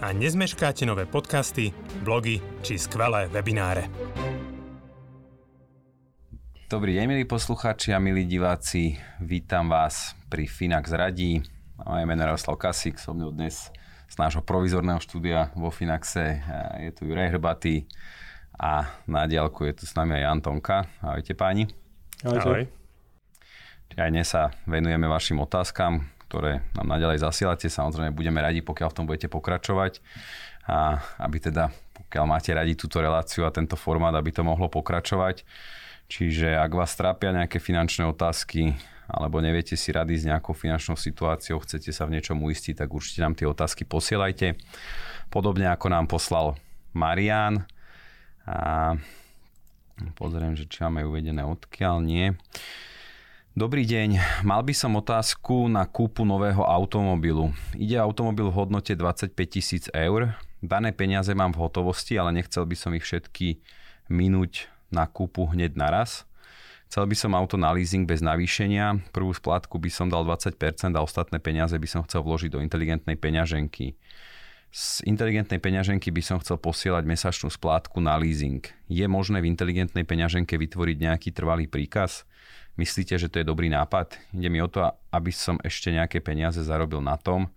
a nezmeškáte nové podcasty, blogy či skvelé webináre. Dobrý deň, milí poslucháči a milí diváci. Vítam vás pri Finax radí. Moje meno je Jaroslav Kasík, som mnou dnes z nášho provizorného štúdia vo Finaxe. Je tu Juraj Hrbatý, a na diálku je tu s nami aj Antonka. Ahojte páni. Ahoj. Aj dnes sa venujeme vašim otázkam, ktoré nám naďalej zasielate. Samozrejme budeme radi, pokiaľ v tom budete pokračovať a aby teda, pokiaľ máte radi túto reláciu a tento formát, aby to mohlo pokračovať. Čiže ak vás trápia nejaké finančné otázky alebo neviete si rady s nejakou finančnou situáciou, chcete sa v niečom uistiť, tak určite nám tie otázky posielajte. Podobne ako nám poslal Marian, a pozriem, že či máme uvedené odkiaľ, nie. Dobrý deň, mal by som otázku na kúpu nového automobilu. Ide automobil v hodnote 25 tisíc eur. Dané peniaze mám v hotovosti, ale nechcel by som ich všetky minúť na kúpu hneď naraz. Chcel by som auto na leasing bez navýšenia. Prvú splátku by som dal 20% a ostatné peniaze by som chcel vložiť do inteligentnej peňaženky. Z inteligentnej peňaženky by som chcel posielať mesačnú splátku na leasing. Je možné v inteligentnej peňaženke vytvoriť nejaký trvalý príkaz? Myslíte, že to je dobrý nápad? Ide mi o to, aby som ešte nejaké peniaze zarobil na tom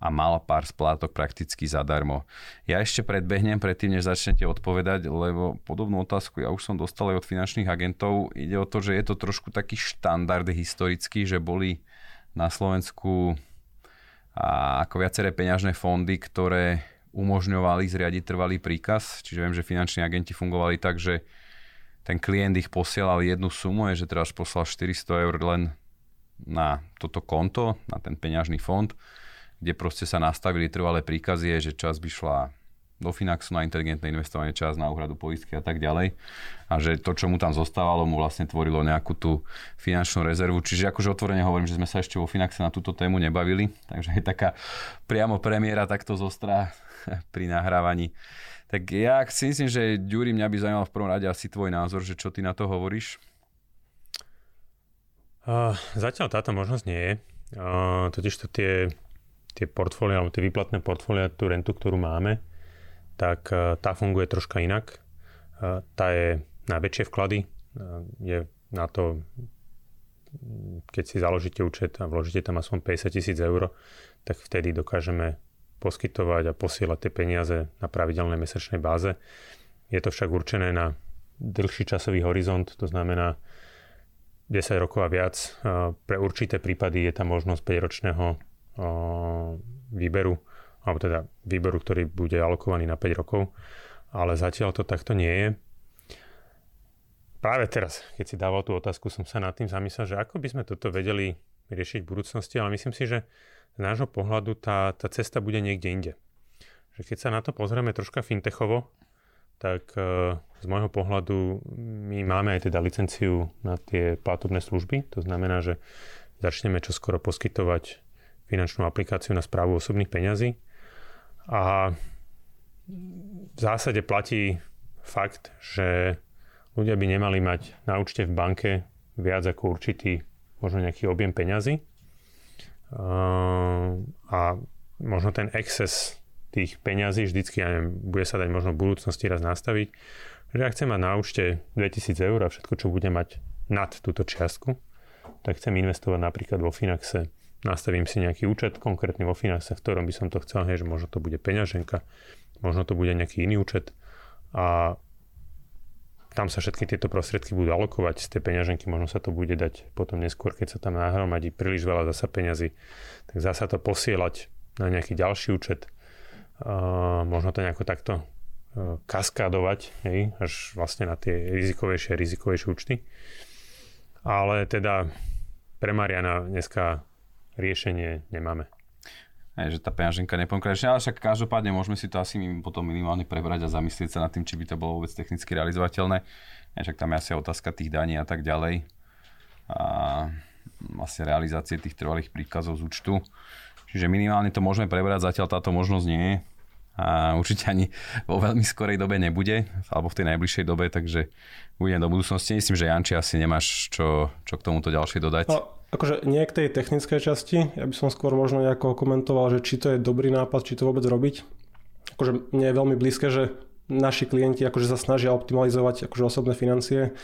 a mal pár splátok prakticky zadarmo. Ja ešte predbehnem predtým, než začnete odpovedať, lebo podobnú otázku ja už som dostal aj od finančných agentov. Ide o to, že je to trošku taký štandard historický, že boli na Slovensku a ako viaceré peňažné fondy, ktoré umožňovali zriadiť trvalý príkaz. Čiže viem, že finanční agenti fungovali tak, že ten klient ich posielal jednu sumu, je, že teraz poslal 400 eur len na toto konto, na ten peňažný fond, kde proste sa nastavili trvalé príkazy, že čas by šla do Finaxu na inteligentné investovanie, čas na úhradu poistky a tak ďalej. A že to, čo mu tam zostávalo, mu vlastne tvorilo nejakú tú finančnú rezervu. Čiže akože otvorene hovorím, že sme sa ešte vo Finaxe na túto tému nebavili, takže je taká priamo premiéra takto zostrá pri nahrávaní. Tak ja si myslím, že Ďuri, mňa by zaujímal v prvom rade asi tvoj názor, že čo ty na to hovoríš? Uh, zatiaľ táto možnosť nie je. Uh, totiž to tie, tie portfólia, alebo tie výplatné portfólia, tú rentu, ktorú máme, tak e, tá funguje troška inak. E, tá je na väčšie vklady, e, je na to, keď si založíte účet a vložíte tam aspoň 50 tisíc eur, tak vtedy dokážeme poskytovať a posielať tie peniaze na pravidelnej mesačnej báze. Je to však určené na dlhší časový horizont, to znamená 10 rokov a viac. Pre určité prípady je tam možnosť 5-ročného výberu alebo teda výberu, ktorý bude alokovaný na 5 rokov, ale zatiaľ to takto nie je. Práve teraz, keď si dával tú otázku, som sa nad tým zamyslel, že ako by sme toto vedeli riešiť v budúcnosti, ale myslím si, že z nášho pohľadu tá, tá cesta bude niekde inde. Že keď sa na to pozrieme troška fintechovo, tak e, z môjho pohľadu my máme aj teda licenciu na tie platobné služby, to znamená, že začneme čoskoro poskytovať finančnú aplikáciu na správu osobných peňazí a v zásade platí fakt, že ľudia by nemali mať na účte v banke viac ako určitý možno nejaký objem peňazí. A možno ten excess tých peňazí vždycky, ja neviem, bude sa dať možno v budúcnosti raz nastaviť, že ak chcem mať na účte 2000 eur a všetko, čo bude mať nad túto čiastku, tak chcem investovať napríklad vo Finaxe nastavím si nejaký účet konkrétny vo finanse, v ktorom by som to chcel, hej, že možno to bude peňaženka, možno to bude nejaký iný účet a tam sa všetky tieto prostriedky budú alokovať z tej peňaženky, možno sa to bude dať potom neskôr, keď sa tam nahromadí príliš veľa zasa peňazí, tak zasa to posielať na nejaký ďalší účet, možno to nejako takto uh, kaskádovať, hej, až vlastne na tie rizikovejšie a rizikovejšie účty. Ale teda pre Mariana dneska riešenie nemáme. Hej, že tá peňaženka neponúka. Ale však každopádne môžeme si to asi potom minimálne prebrať a zamyslieť sa nad tým, či by to bolo vôbec technicky realizovateľné. Hej, však tam je asi otázka tých daní a tak ďalej. A vlastne realizácie tých trvalých príkazov z účtu. Čiže minimálne to môžeme prebrať, zatiaľ táto možnosť nie je. A určite ani vo veľmi skorej dobe nebude, alebo v tej najbližšej dobe, takže budem do budúcnosti. Myslím, že Janči asi nemáš čo, čo k tomuto ďalšie dodať. No, akože nie k tej technickej časti, ja by som skôr možno nejako komentoval, že či to je dobrý nápad, či to vôbec robiť. Akože mne je veľmi blízke, že naši klienti akože sa snažia optimalizovať akože osobné financie.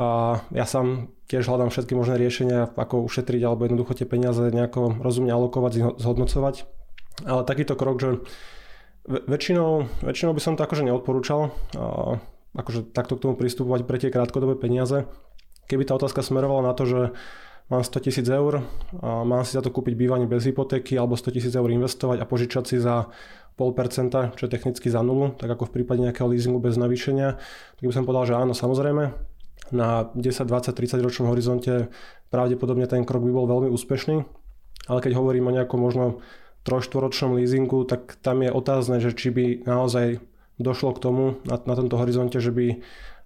A ja sám tiež hľadám všetky možné riešenia, ako ušetriť alebo jednoducho tie peniaze nejako rozumne alokovať, zhodnocovať. Ale takýto krok, že väčšinou, väčšinou by som to akože neodporúčal, a akože takto k tomu pristupovať pre tie krátkodobé peniaze. Keby tá otázka smerovala na to, že mám 100 tisíc eur mám si za to kúpiť bývanie bez hypotéky alebo 100 tisíc eur investovať a požičať si za 0,5%, čo je technicky za nulu, tak ako v prípade nejakého leasingu bez navýšenia, tak by som povedal, že áno, samozrejme, na 10, 20, 30 ročnom horizonte pravdepodobne ten krok by bol veľmi úspešný, ale keď hovorím o nejakom možno 3-4 leasingu, tak tam je otázne, že či by naozaj došlo k tomu na, na tomto horizonte, že by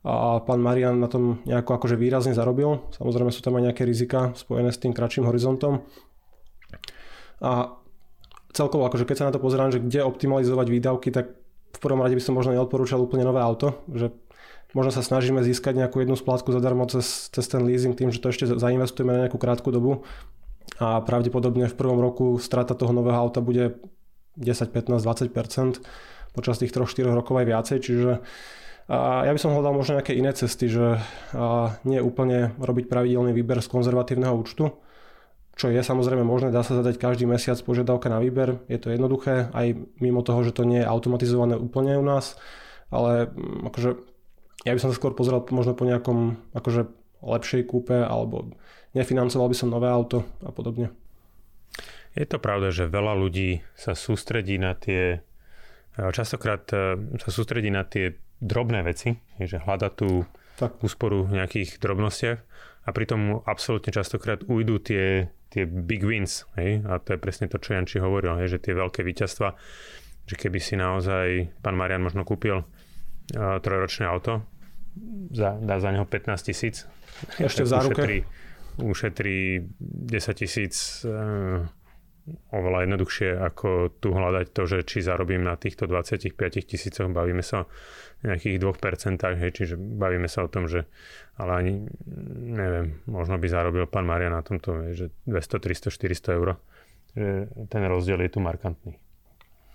a pán Marian na tom nejako akože výrazne zarobil. Samozrejme sú tam aj nejaké rizika spojené s tým kratším horizontom. A celkovo, akože keď sa na to pozerám, že kde optimalizovať výdavky, tak v prvom rade by som možno neodporúčal úplne nové auto, že možno sa snažíme získať nejakú jednu splátku zadarmo cez, cez ten leasing tým, že to ešte zainvestujeme na nejakú krátku dobu a pravdepodobne v prvom roku strata toho nového auta bude 10, 15, 20% počas tých 3-4 rokov aj viacej, čiže a ja by som hľadal možno nejaké iné cesty, že nie úplne robiť pravidelný výber z konzervatívneho účtu, čo je samozrejme možné, dá sa zadať každý mesiac požiadavka na výber, je to jednoduché, aj mimo toho, že to nie je automatizované úplne u nás, ale mm, akože ja by som sa skôr pozeral možno po nejakom akože lepšej kúpe alebo nefinancoval by som nové auto a podobne. Je to pravda, že veľa ľudí sa sústredí na tie častokrát e, sa sústredí na tie drobné veci, že hľada tú tak. úsporu v nejakých drobnostiach a pritom absolútne častokrát ujdu tie, tie big wins. Hej? A to je presne to, čo Janči hovoril, hej? že tie veľké víťazstva, že keby si naozaj pán Marian možno kúpil uh, trojročné auto, za, dá za neho 15 tisíc. Ešte v záruke? Ušetrí, ušetrí 10 tisíc uh, oveľa jednoduchšie ako tu hľadať to, že či zarobím na týchto 25 tisícoch, bavíme sa o nejakých 2%, hej, čiže bavíme sa o tom, že ale ani, neviem, možno by zarobil pán Maria na tomto, že 200, 300, 400 eur, že ten rozdiel je tu markantný.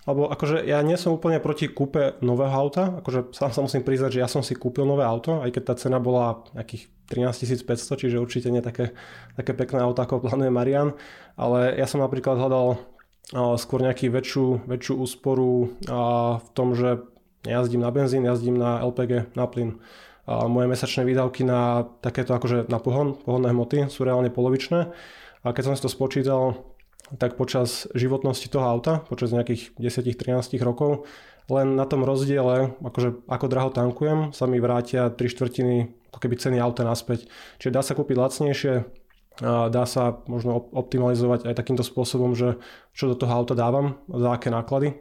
Lebo akože ja nie som úplne proti kúpe nového auta, akože sám sa musím priznať, že ja som si kúpil nové auto, aj keď tá cena bola nejakých 13 500, čiže určite nie také, také pekné auto, ako plánuje Marian, ale ja som napríklad hľadal skôr nejakú väčšiu, väčšiu úsporu v tom, že jazdím na benzín, jazdím na LPG, na plyn. Moje mesačné výdavky na takéto akože na pohon, pohonné hmoty sú reálne polovičné. A keď som si to spočítal, tak počas životnosti toho auta, počas nejakých 10-13 rokov, len na tom rozdiele, akože ako draho tankujem, sa mi vrátia 3 štvrtiny ako keby ceny auta naspäť. Čiže dá sa kúpiť lacnejšie, dá sa možno optimalizovať aj takýmto spôsobom, že čo do toho auta dávam, za aké náklady.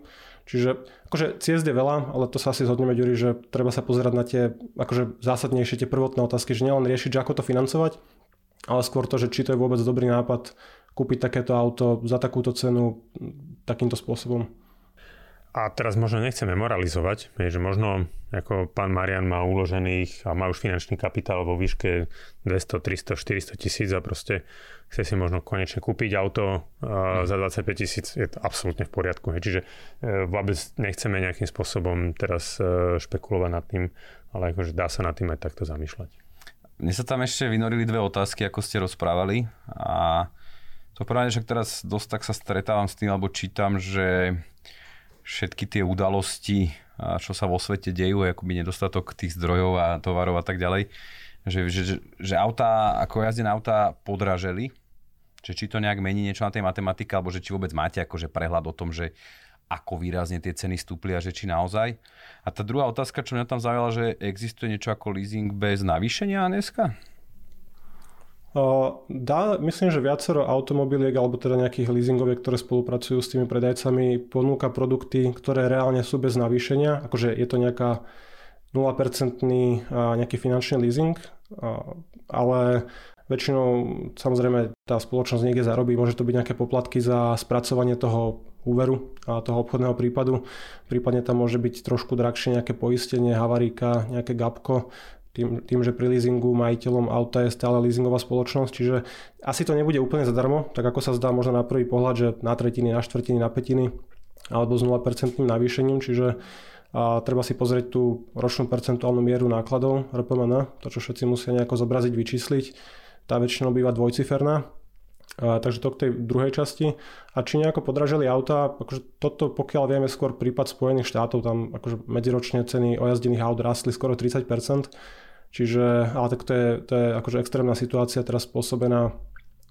Čiže akože ciest je veľa, ale to sa asi zhodneme, Ďuri, že treba sa pozerať na tie akože zásadnejšie, tie prvotné otázky, že nielen riešiť, že ako to financovať, ale skôr to, že či to je vôbec dobrý nápad kúpiť takéto auto za takúto cenu takýmto spôsobom. A teraz možno nechceme moralizovať, že možno ako pán Marian má uložených a má už finančný kapitál vo výške 200, 300, 400 tisíc a proste chce si možno konečne kúpiť auto a za 25 tisíc, je to absolútne v poriadku. Čiže e, vôbec nechceme nejakým spôsobom teraz e, špekulovať nad tým, ale akože dá sa nad tým aj takto zamýšľať. Mne sa tam ešte vynorili dve otázky, ako ste rozprávali a to práve, že teraz dosť tak sa stretávam s tým, alebo čítam, že všetky tie udalosti, čo sa vo svete dejú, akoby nedostatok tých zdrojov a tovarov a tak ďalej, že, že, že auta, ako jazdené auta podraželi, že či to nejak mení niečo na tej matematike, alebo že či vôbec máte akože prehľad o tom, že ako výrazne tie ceny stúpli a že či naozaj. A tá druhá otázka, čo mňa tam zaujala, že existuje niečo ako leasing bez navýšenia dneska? Dá, myslím, že viacero automobiliek alebo teda nejakých leasingoviek, ktoré spolupracujú s tými predajcami, ponúka produkty, ktoré reálne sú bez navýšenia. Akože je to nejaká 0% nejaký finančný leasing, ale väčšinou samozrejme tá spoločnosť niekde zarobí, môže to byť nejaké poplatky za spracovanie toho úveru a toho obchodného prípadu. Prípadne tam môže byť trošku drahšie nejaké poistenie, havaríka, nejaké gapko, tým, tým, že pri leasingu majiteľom auta je stále leasingová spoločnosť, čiže asi to nebude úplne zadarmo, tak ako sa zdá možno na prvý pohľad, že na tretiny, na štvrtiny, na petiny alebo s 0% navýšením, čiže a treba si pozrieť tú ročnú percentuálnu mieru nákladov RPMN, to čo všetci musia nejako zobraziť, vyčísliť. Tá väčšinou býva dvojciferná, takže to k tej druhej časti. A či nejako podražili auta, akože toto pokiaľ vieme skôr prípad Spojených štátov, tam akože medziročne ceny ojazdených aut rastli skoro 30%, čiže, ale tak to je, to je akože extrémna situácia teraz spôsobená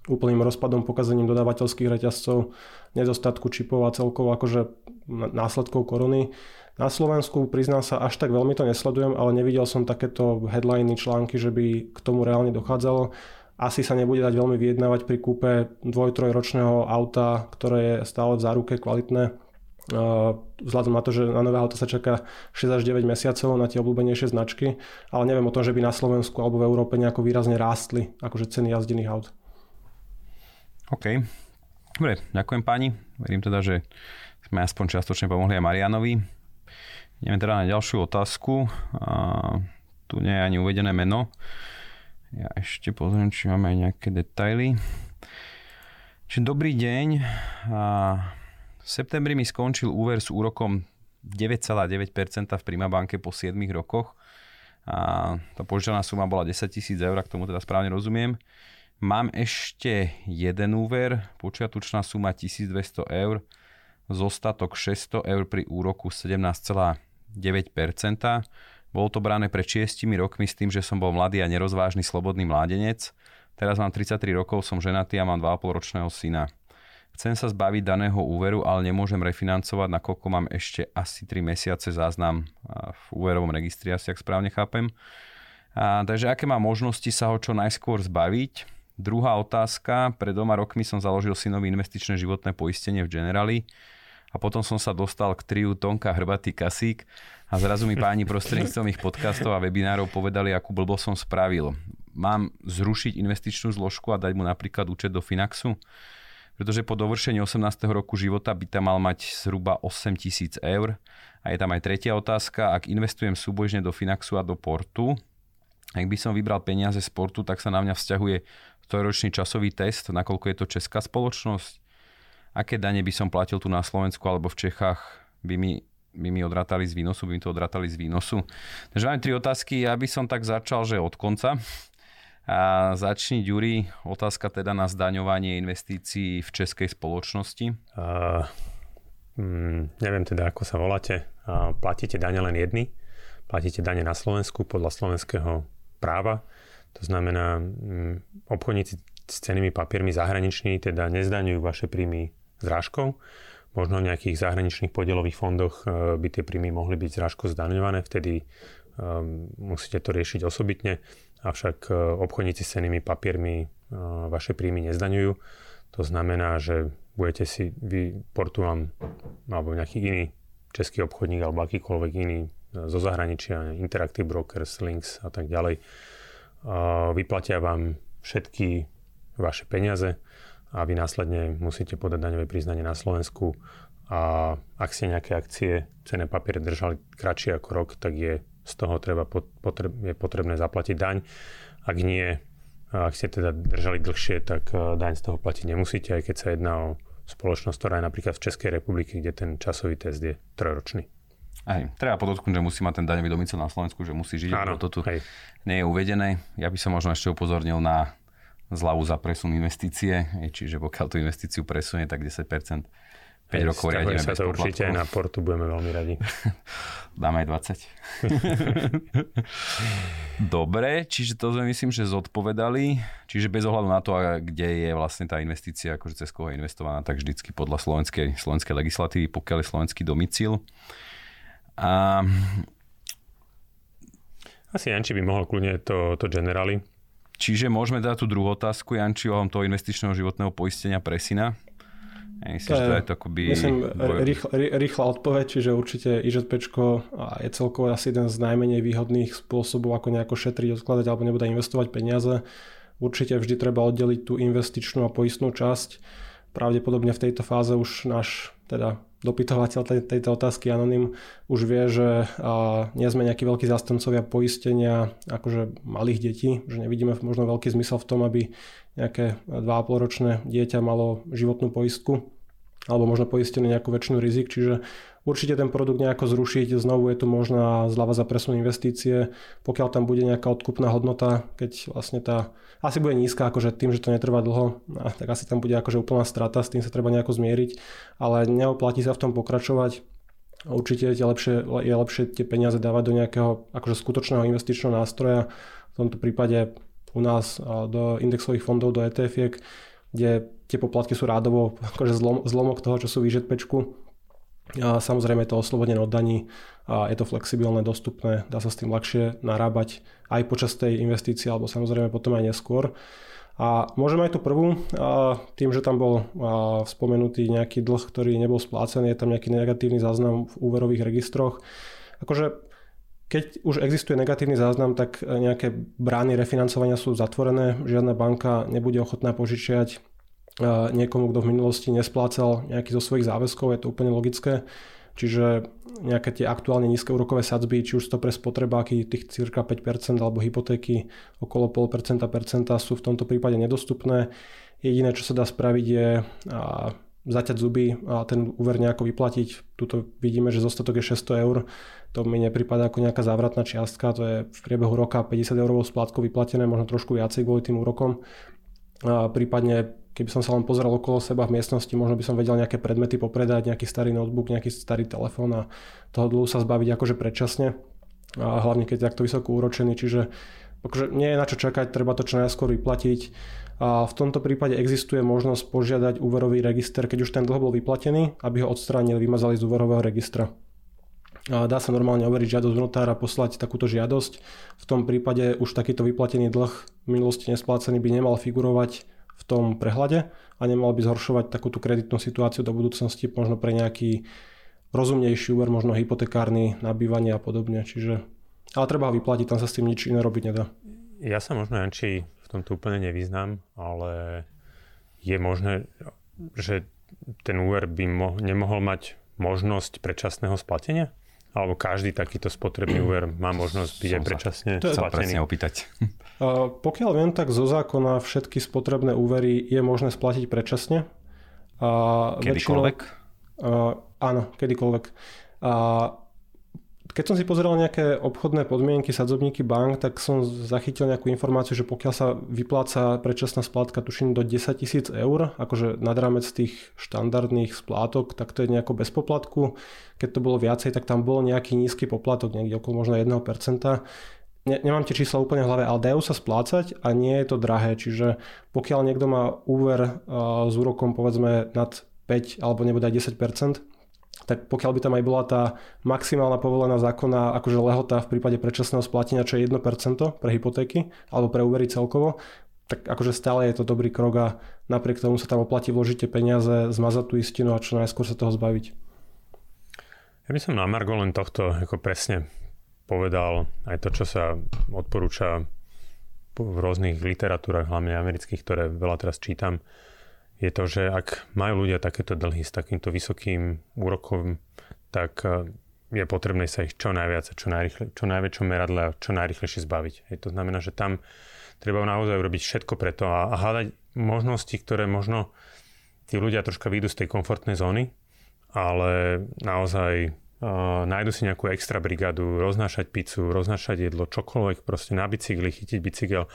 úplným rozpadom, pokazením dodávateľských reťazcov, nedostatku čipov a celkovo akože následkov korony. Na Slovensku priznám sa, až tak veľmi to nesledujem, ale nevidel som takéto headliny, články, že by k tomu reálne dochádzalo asi sa nebude dať veľmi vyjednávať pri kúpe dvoj ročného auta, ktoré je stále v záruke kvalitné. Vzhľadom na to, že na nové auto sa čaká 6 až 9 mesiacov na tie obľúbenejšie značky, ale neviem o tom, že by na Slovensku alebo v Európe nejako výrazne rástli akože ceny jazdených aut. OK. Dobre, ďakujem páni. Verím teda, že sme aspoň čiastočne pomohli aj Marianovi. Ideme teda na ďalšiu otázku. A tu nie je ani uvedené meno. Ja ešte pozriem, či máme aj nejaké detaily. Čiže dobrý deň. V septembri mi skončil úver s úrokom 9,9% v Primabanke po 7 rokoch. A tá požiadaná suma bola 10 tisíc eur, k tomu teda správne rozumiem. Mám ešte jeden úver, počiatočná suma 1200 eur, zostatok 600 eur pri úroku 17,9%. Bolo to brané pred 6 rokmi s tým, že som bol mladý a nerozvážny slobodný mládenec. Teraz mám 33 rokov, som ženatý a mám 2,5 ročného syna. Chcem sa zbaviť daného úveru, ale nemôžem refinancovať, nakoľko mám ešte asi 3 mesiace záznam v úverovom registri, asi ak správne chápem. A, takže aké má možnosti sa ho čo najskôr zbaviť? Druhá otázka. Pred dvoma rokmi som založil synovi investičné životné poistenie v Generali a potom som sa dostal k triu Tonka Hrbatý Kasík a zrazu mi páni prostredníctvom ich podcastov a webinárov povedali, akú blbo som spravil. Mám zrušiť investičnú zložku a dať mu napríklad účet do Finaxu? Pretože po dovršení 18. roku života by tam mal mať zhruba 8 tisíc eur. A je tam aj tretia otázka. Ak investujem súbožne do Finaxu a do Portu, ak by som vybral peniaze z Portu, tak sa na mňa vzťahuje trojročný časový test, nakoľko je to česká spoločnosť. Aké dane by som platil tu na Slovensku alebo v Čechách, by mi by mi odratali z výnosu, by mi to odratali z výnosu. Takže máme tri otázky, ja by som tak začal, že od konca. A začni, Ďuri, otázka teda na zdaňovanie investícií v českej spoločnosti. Uh, mm, neviem teda, ako sa voláte. Uh, platíte dane len jedny. Platíte dane na Slovensku podľa slovenského práva. To znamená, um, obchodníci s cenými papiermi zahraniční teda nezdaňujú vaše príjmy zrážkou možno v nejakých zahraničných podielových fondoch e, by tie príjmy mohli byť zrážko zdaňované, vtedy um, musíte to riešiť osobitne, avšak e, obchodníci s cenými papiermi vaše príjmy nezdaňujú. To znamená, že budete si vy Portugal alebo nejaký iný český obchodník alebo akýkoľvek iný zo zahraničia, Interactive Brokers, Links a tak ďalej, vyplatia vám všetky vaše peniaze a vy následne musíte podať daňové priznanie na Slovensku a ak ste nejaké akcie, cené papiere držali kratšie ako rok, tak je z toho treba potreb, je potrebné zaplatiť daň. Ak nie, ak ste teda držali dlhšie, tak e, daň z toho platiť nemusíte, aj keď sa jedná o spoločnosť, ktorá je napríklad v Českej republike, kde ten časový test je trojročný. Aj, treba podotknúť, že musí mať ten daňový domicil na Slovensku, že musí žiť, Áno, to tu hej. nie je uvedené. Ja by som možno ešte upozornil na zľavu za presun investície, čiže pokiaľ tú investíciu presunie, tak 10%. 5 Hej, rokov riadíme sa to určite aj na portu, budeme veľmi radi. Dáme aj 20. Dobre, čiže to sme myslím, že zodpovedali. Čiže bez ohľadu na to, kde je vlastne tá investícia, akože cez koho je investovaná, tak vždycky podľa slovenskej, slovenskej legislatívy, pokiaľ je slovenský domicil. A... Asi Janči by mohol kľudne to, to generali Čiže môžeme dať tú druhú otázku, Janči, ohľadom toho investičného životného poistenia pre syna. Myslím, že to je to akoby... Myslím, rýchla, rýchla odpoveď, čiže určite IŽP je celkovo asi jeden z najmenej výhodných spôsobov, ako nejako šetriť, odkladať alebo nebude investovať peniaze. Určite vždy treba oddeliť tú investičnú a poistnú časť. Pravdepodobne v tejto fáze už náš teda dopytovateľ tej, tejto otázky Anonym už vie, že a, nie sme nejakí veľkí zastancovia poistenia akože malých detí, že nevidíme možno veľký zmysel v tom, aby nejaké 2,5 ročné dieťa malo životnú poistku alebo možno poistené nejakú väčšinu rizik, čiže určite ten produkt nejako zrušiť, znovu je tu možná zľava za presun investície, pokiaľ tam bude nejaká odkupná hodnota, keď vlastne tá asi bude nízka, akože tým, že to netrvá dlho, tak asi tam bude akože úplná strata, s tým sa treba nejako zmieriť, ale neoplatí sa v tom pokračovať. Určite je lepšie, je lepšie tie peniaze dávať do nejakého akože skutočného investičného nástroja, v tomto prípade u nás do indexových fondov, do etf kde tie poplatky sú rádovo akože zlom, zlomok toho, čo sú v a samozrejme je to oslobodené od daní je to flexibilné, dostupné, dá sa s tým ľahšie narábať aj počas tej investície alebo samozrejme potom aj neskôr. A môžem aj tú prvú, tým, že tam bol spomenutý nejaký dlh, ktorý nebol splácený, je tam nejaký negatívny záznam v úverových registroch. Akože keď už existuje negatívny záznam, tak nejaké brány refinancovania sú zatvorené, žiadna banka nebude ochotná požičiať niekomu, kto v minulosti nesplácal nejaký zo svojich záväzkov, je to úplne logické. Čiže nejaké tie aktuálne nízke úrokové sadzby, či už to pre spotrebáky tých cirka 5% alebo hypotéky okolo 0,5% percenta sú v tomto prípade nedostupné. Jediné, čo sa dá spraviť je a, zaťať zuby a ten úver nejako vyplatiť. Tuto vidíme, že zostatok je 600 eur. To mi nepripadá ako nejaká závratná čiastka. To je v priebehu roka 50 eurovou splátkou vyplatené, možno trošku viacej kvôli tým úrokom. A prípadne keby som sa len pozeral okolo seba v miestnosti, možno by som vedel nejaké predmety popredať, nejaký starý notebook, nejaký starý telefón a toho dlhu sa zbaviť akože predčasne. A hlavne keď je takto vysoko úročený, čiže akože nie je na čo čakať, treba to čo najskôr vyplatiť. A v tomto prípade existuje možnosť požiadať úverový register, keď už ten dlh bol vyplatený, aby ho odstránili, vymazali z úverového registra. A dá sa normálne overiť žiadosť notára, poslať takúto žiadosť. V tom prípade už takýto vyplatený dlh v minulosti nesplácený by nemal figurovať v tom prehľade a nemal by zhoršovať takúto kreditnú situáciu do budúcnosti možno pre nejaký rozumnejší úver, možno hypotekárny, nabývanie a podobne. Čiže, ale treba ho vyplatiť, tam sa s tým nič iné robiť nedá. Ja sa možno, Janči, v tomto úplne nevyznám, ale je možné, že ten úver by mo- nemohol mať možnosť predčasného splatenia? Alebo každý takýto spotrebný úver má možnosť byť aj predčasne to sa presne opýtať. Pokiaľ viem, tak zo zákona všetky spotrebné úvery je možné splatiť predčasne. Kedykoľvek? Väčšinou, áno, kedykoľvek. Keď som si pozeral nejaké obchodné podmienky sadzobníky bank, tak som zachytil nejakú informáciu, že pokiaľ sa vypláca predčasná splátka, tuším do 10 tisíc eur, akože nad rámec tých štandardných splátok, tak to je nejako bez poplatku. Keď to bolo viacej, tak tam bol nejaký nízky poplatok, niekde okolo možno 1%. Ne, nemám tie čísla úplne v hlave, ale dajú sa splácať a nie je to drahé. Čiže pokiaľ niekto má úver uh, s úrokom povedzme nad 5 alebo nebude aj 10%, tak pokiaľ by tam aj bola tá maximálna povolená zákona akože lehota v prípade predčasného splatenia, čo je 1% pre hypotéky alebo pre úvery celkovo, tak akože stále je to dobrý krok a napriek tomu sa tam oplatí vložiť tie peniaze, zmazať tú istinu a čo najskôr sa toho zbaviť. Ja by som na Margo len tohto ako presne povedal aj to, čo sa odporúča v rôznych literatúrach, hlavne amerických, ktoré veľa teraz čítam, je to, že ak majú ľudia takéto dlhy s takýmto vysokým úrokom, tak e, je potrebné sa ich čo najviac a čo, najrychle, čo najväčšom meradle a čo najrychlejšie zbaviť. Hej, to znamená, že tam treba naozaj urobiť všetko preto a, a hľadať možnosti, ktoré možno tí ľudia troška výjdu z tej komfortnej zóny, ale naozaj uh, nájdu si nejakú extra brigádu, roznášať pizzu, roznášať jedlo, čokoľvek, proste na bicykli, chytiť bicykel,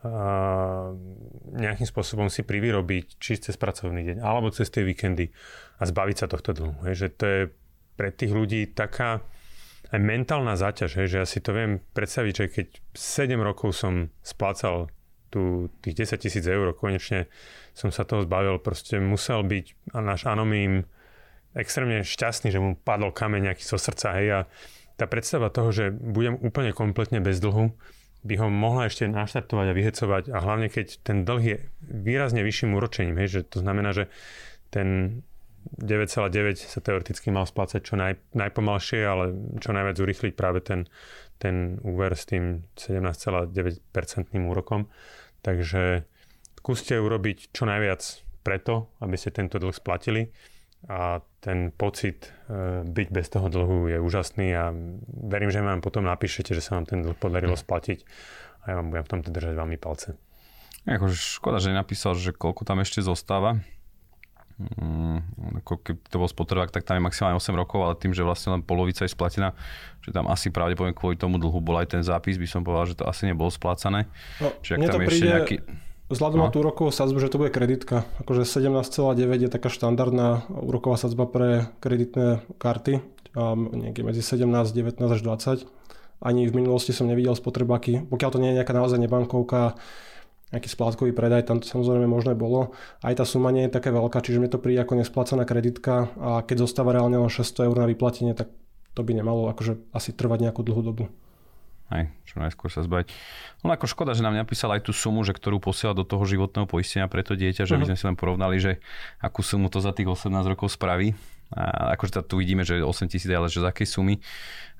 nejakým spôsobom si privyrobiť či cez pracovný deň alebo cez tie víkendy a zbaviť sa tohto dlhu. Že to je pre tých ľudí taká aj mentálna záťaž, že ja si to viem predstaviť, že keď 7 rokov som splácal tu tých 10 tisíc eur, konečne som sa toho zbavil, proste musel byť a náš anomím extrémne šťastný, že mu padol kameň nejaký zo srdca, hej, a tá predstava toho, že budem úplne kompletne bez dlhu, by ho mohla ešte naštartovať a vyhecovať a hlavne keď ten dlh je výrazne vyšším úročením, hej, že to znamená, že ten 9,9 sa teoreticky mal splácať čo naj, najpomalšie, ale čo najviac urychliť práve ten, ten úver s tým 17,9% úrokom. Takže skúste urobiť čo najviac preto, aby ste tento dlh splatili a ten pocit e, byť bez toho dlhu je úžasný a verím, že vám potom napíšete, že sa vám ten dlh podarilo splatiť a ja vám budem v tomto držať veľmi palce. Akože škoda, že nenapísal, že koľko tam ešte zostáva. Mm, ako keby to bol spotrebák, tak tam je maximálne 8 rokov, ale tým, že vlastne len polovica je splatená, že tam asi pravdepodobne kvôli tomu dlhu bol aj ten zápis, by som povedal, že to asi nebolo splácané. No, Čiže ak tam ešte nejaký... Vzhľadom no. na tú úrokovú sadzbu, že to bude kreditka. Akože 17,9 je taká štandardná úroková sadzba pre kreditné karty. A niekde medzi 17, 19 až 20. Ani v minulosti som nevidel spotrebáky, pokiaľ to nie je nejaká naozaj nebankovka, nejaký splátkový predaj, tam to samozrejme možné bolo. Aj tá suma nie je taká veľká, čiže mi to príde ako nesplácaná kreditka a keď zostáva reálne len 600 eur na vyplatenie, tak to by nemalo akože asi trvať nejakú dlhú dobu. Aj, čo najskôr sa zbať. No ako škoda, že nám napísal aj tú sumu, že ktorú posiela do toho životného poistenia pre to dieťa, že uh-huh. by mhm. sme si len porovnali, že akú sumu to za tých 18 rokov spraví. A akože tu vidíme, že 8 tisíc, ale že z akej sumy.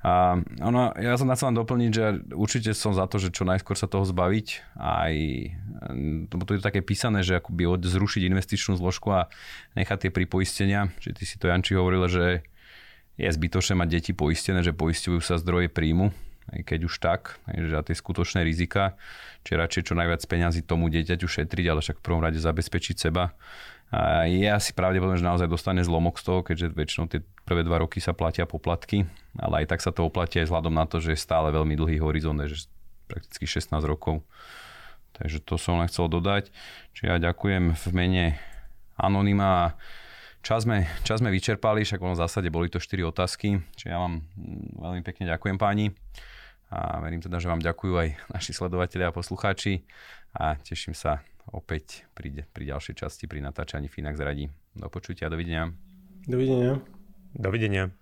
A ono, ja som na len doplniť, že určite som za to, že čo najskôr sa toho zbaviť. Aj, lebo to je také písané, že akoby zrušiť investičnú zložku a nechať tie pripoistenia. Že ty si to Janči hovoril, že je zbytočné mať deti poistené, že poistujú sa zdroje príjmu aj keď už tak, že tie skutočné rizika, či radšej čo najviac peňazí tomu dieťaťu šetriť, ale však v prvom rade zabezpečiť seba. A je asi pravdepodobné, že naozaj dostane zlomok z toho, keďže väčšinou tie prvé dva roky sa platia poplatky, ale aj tak sa to oplatí aj vzhľadom na to, že je stále veľmi dlhý horizont, že prakticky 16 rokov. Takže to som len chcel dodať. Čiže ja ďakujem v mene Anonyma Čas sme, čas sme vyčerpali, však v zásade boli to 4 otázky, čiže ja vám mm, veľmi pekne ďakujem páni a verím teda, že vám ďakujú aj naši sledovatelia a poslucháči a teším sa opäť pri, pri ďalšej časti pri natáčaní Finax radí. Do počutia, dovidenia. Dovidenia. Dovidenia.